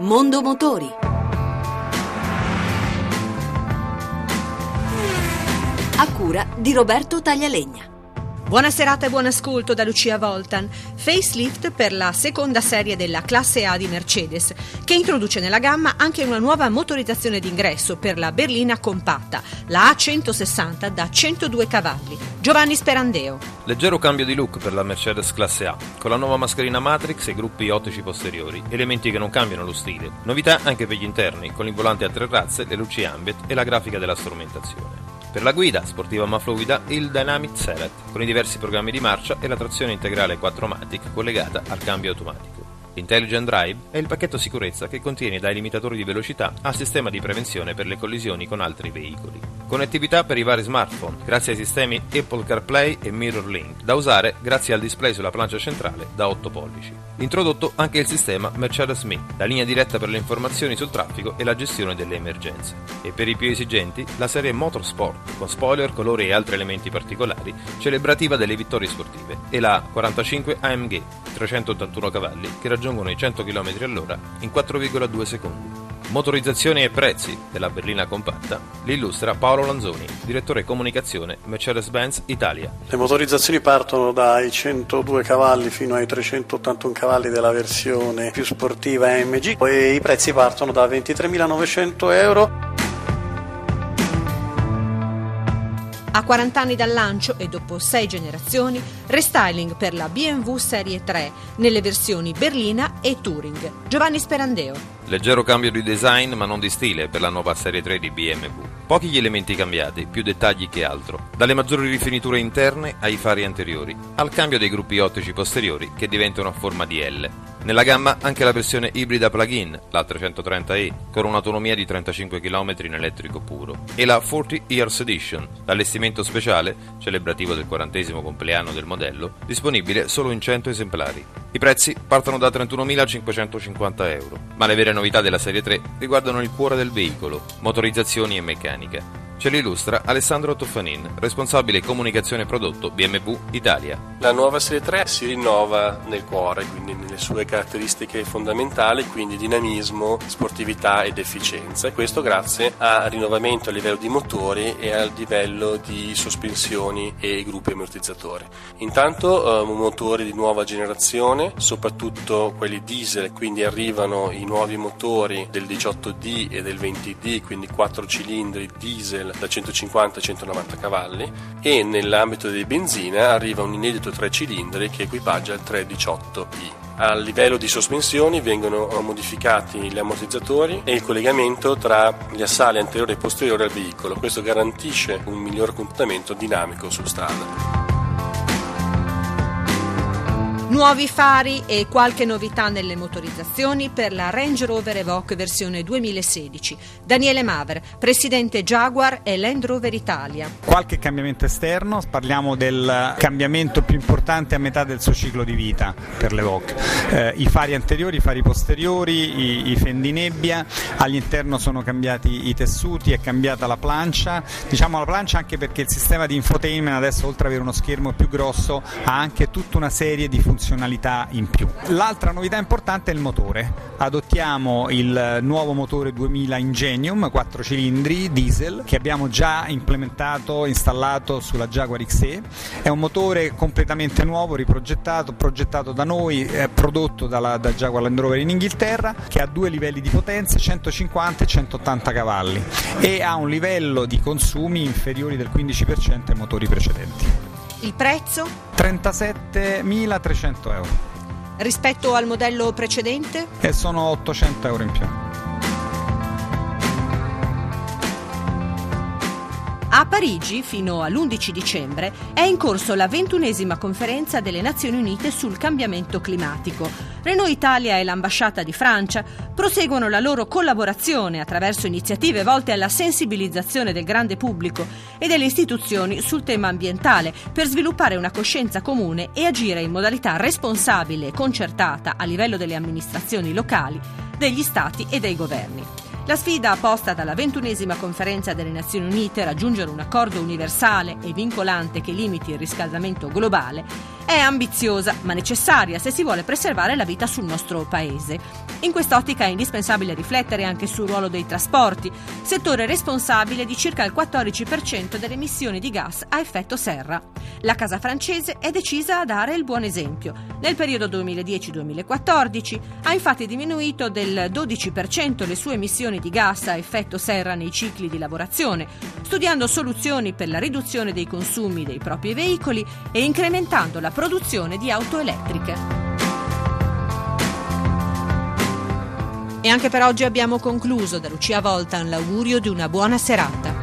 Mondo Motori. A cura di Roberto Taglialegna. Buona serata e buon ascolto da Lucia Voltan. Facelift per la seconda serie della classe A di Mercedes, che introduce nella gamma anche una nuova motorizzazione d'ingresso per la berlina compatta, la A160 da 102 cavalli. Giovanni Sperandeo. Leggero cambio di look per la Mercedes classe A, con la nuova mascherina Matrix e gruppi ottici posteriori, elementi che non cambiano lo stile. Novità anche per gli interni, con il volante a tre razze, le luci ambient e la grafica della strumentazione. Per la guida, sportiva ma fluida, il Dynamic Select, con i diversi programmi di marcia e la trazione integrale 4MATIC collegata al cambio automatico. Intelligent Drive è il pacchetto sicurezza che contiene dai limitatori di velocità al sistema di prevenzione per le collisioni con altri veicoli. Connettività per i vari smartphone, grazie ai sistemi Apple CarPlay e MirrorLink, da usare grazie al display sulla plancia centrale da 8 pollici. Introdotto anche il sistema Mercedes Me, la linea diretta per le informazioni sul traffico e la gestione delle emergenze. E per i più esigenti, la serie Motorsport, con spoiler, colori e altri elementi particolari, celebrativa delle vittorie sportive, e la 45 AMG, 381 cavalli, che raggiungono i 100 km all'ora in 4,2 secondi. Motorizzazioni e prezzi della berlina compatta li illustra Paolo Lanzoni, direttore comunicazione Mercedes-Benz Italia. Le motorizzazioni partono dai 102 cavalli fino ai 381 cavalli della versione più sportiva AMG e i prezzi partono da 23.900 euro A 40 anni dal lancio e dopo 6 generazioni, restyling per la BMW Serie 3 nelle versioni berlina e Touring. Giovanni Sperandeo. Leggero cambio di design ma non di stile per la nuova serie 3 di BMW. Pochi gli elementi cambiati, più dettagli che altro. Dalle maggiori rifiniture interne ai fari anteriori, al cambio dei gruppi ottici posteriori che diventano a forma di L. Nella gamma anche la versione ibrida plug-in, la 330e, con un'autonomia di 35 km in elettrico puro, e la 40 Years Edition, l'allestimento speciale, celebrativo del 40 compleanno del modello, disponibile solo in 100 esemplari. I prezzi partono da 31.550 euro, ma le vere novità della serie 3 riguardano il cuore del veicolo, motorizzazioni e meccanica. Ce li illustra Alessandro Toffanin, responsabile comunicazione prodotto BMW Italia. La nuova Serie 3 si rinnova nel cuore, quindi nelle sue caratteristiche fondamentali, quindi dinamismo, sportività ed efficienza. E questo grazie al rinnovamento a livello di motori e al livello di sospensioni e gruppi ammortizzatori. Intanto eh, motori di nuova generazione, soprattutto quelli diesel, quindi arrivano i nuovi motori del 18D e del 20D, quindi 4 cilindri diesel da 150 a 190 cavalli e nell'ambito dei benzina arriva un inedito 3 cilindri che equipaggia il 318i. A livello di sospensioni vengono modificati gli ammortizzatori e il collegamento tra gli assali anteriori e posteriori al veicolo. Questo garantisce un miglior comportamento dinamico su strada. Nuovi fari e qualche novità nelle motorizzazioni per la Range Rover Evoque versione 2016. Daniele Maver, presidente Jaguar e Land Rover Italia. Qualche cambiamento esterno, parliamo del cambiamento più importante a metà del suo ciclo di vita per l'Evoque. Eh, I fari anteriori, i fari posteriori, i, i fendi all'interno sono cambiati i tessuti, è cambiata la plancia, diciamo la plancia anche perché il sistema di infotainment adesso oltre ad avere uno schermo più grosso ha anche tutta una serie di funzioni funzionalità in più. L'altra novità importante è il motore. Adottiamo il nuovo motore 2000 Ingenium 4 cilindri diesel che abbiamo già implementato, installato sulla Jaguar XE. È un motore completamente nuovo, riprogettato, progettato da noi, prodotto dalla, da Jaguar Land Rover in Inghilterra, che ha due livelli di potenza, 150 e 180 cavalli e ha un livello di consumi inferiori del 15% ai motori precedenti. Il prezzo? 37.300 euro. Rispetto al modello precedente? E sono 800 euro in più. A Parigi, fino all'11 dicembre, è in corso la ventunesima conferenza delle Nazioni Unite sul cambiamento climatico. Renault Italia e l'ambasciata di Francia proseguono la loro collaborazione attraverso iniziative volte alla sensibilizzazione del grande pubblico e delle istituzioni sul tema ambientale per sviluppare una coscienza comune e agire in modalità responsabile e concertata a livello delle amministrazioni locali, degli stati e dei governi. La sfida posta dalla ventunesima conferenza delle Nazioni Unite raggiungere un accordo universale e vincolante che limiti il riscaldamento globale È ambiziosa, ma necessaria se si vuole preservare la vita sul nostro paese. In quest'ottica è indispensabile riflettere anche sul ruolo dei trasporti, settore responsabile di circa il 14% delle emissioni di gas a effetto serra. La casa francese è decisa a dare il buon esempio. Nel periodo 2010-2014 ha infatti diminuito del 12% le sue emissioni di gas a effetto serra nei cicli di lavorazione, studiando soluzioni per la riduzione dei consumi dei propri veicoli e incrementando la produzione di auto elettriche. E anche per oggi abbiamo concluso. Da Lucia Volta l'augurio di una buona serata.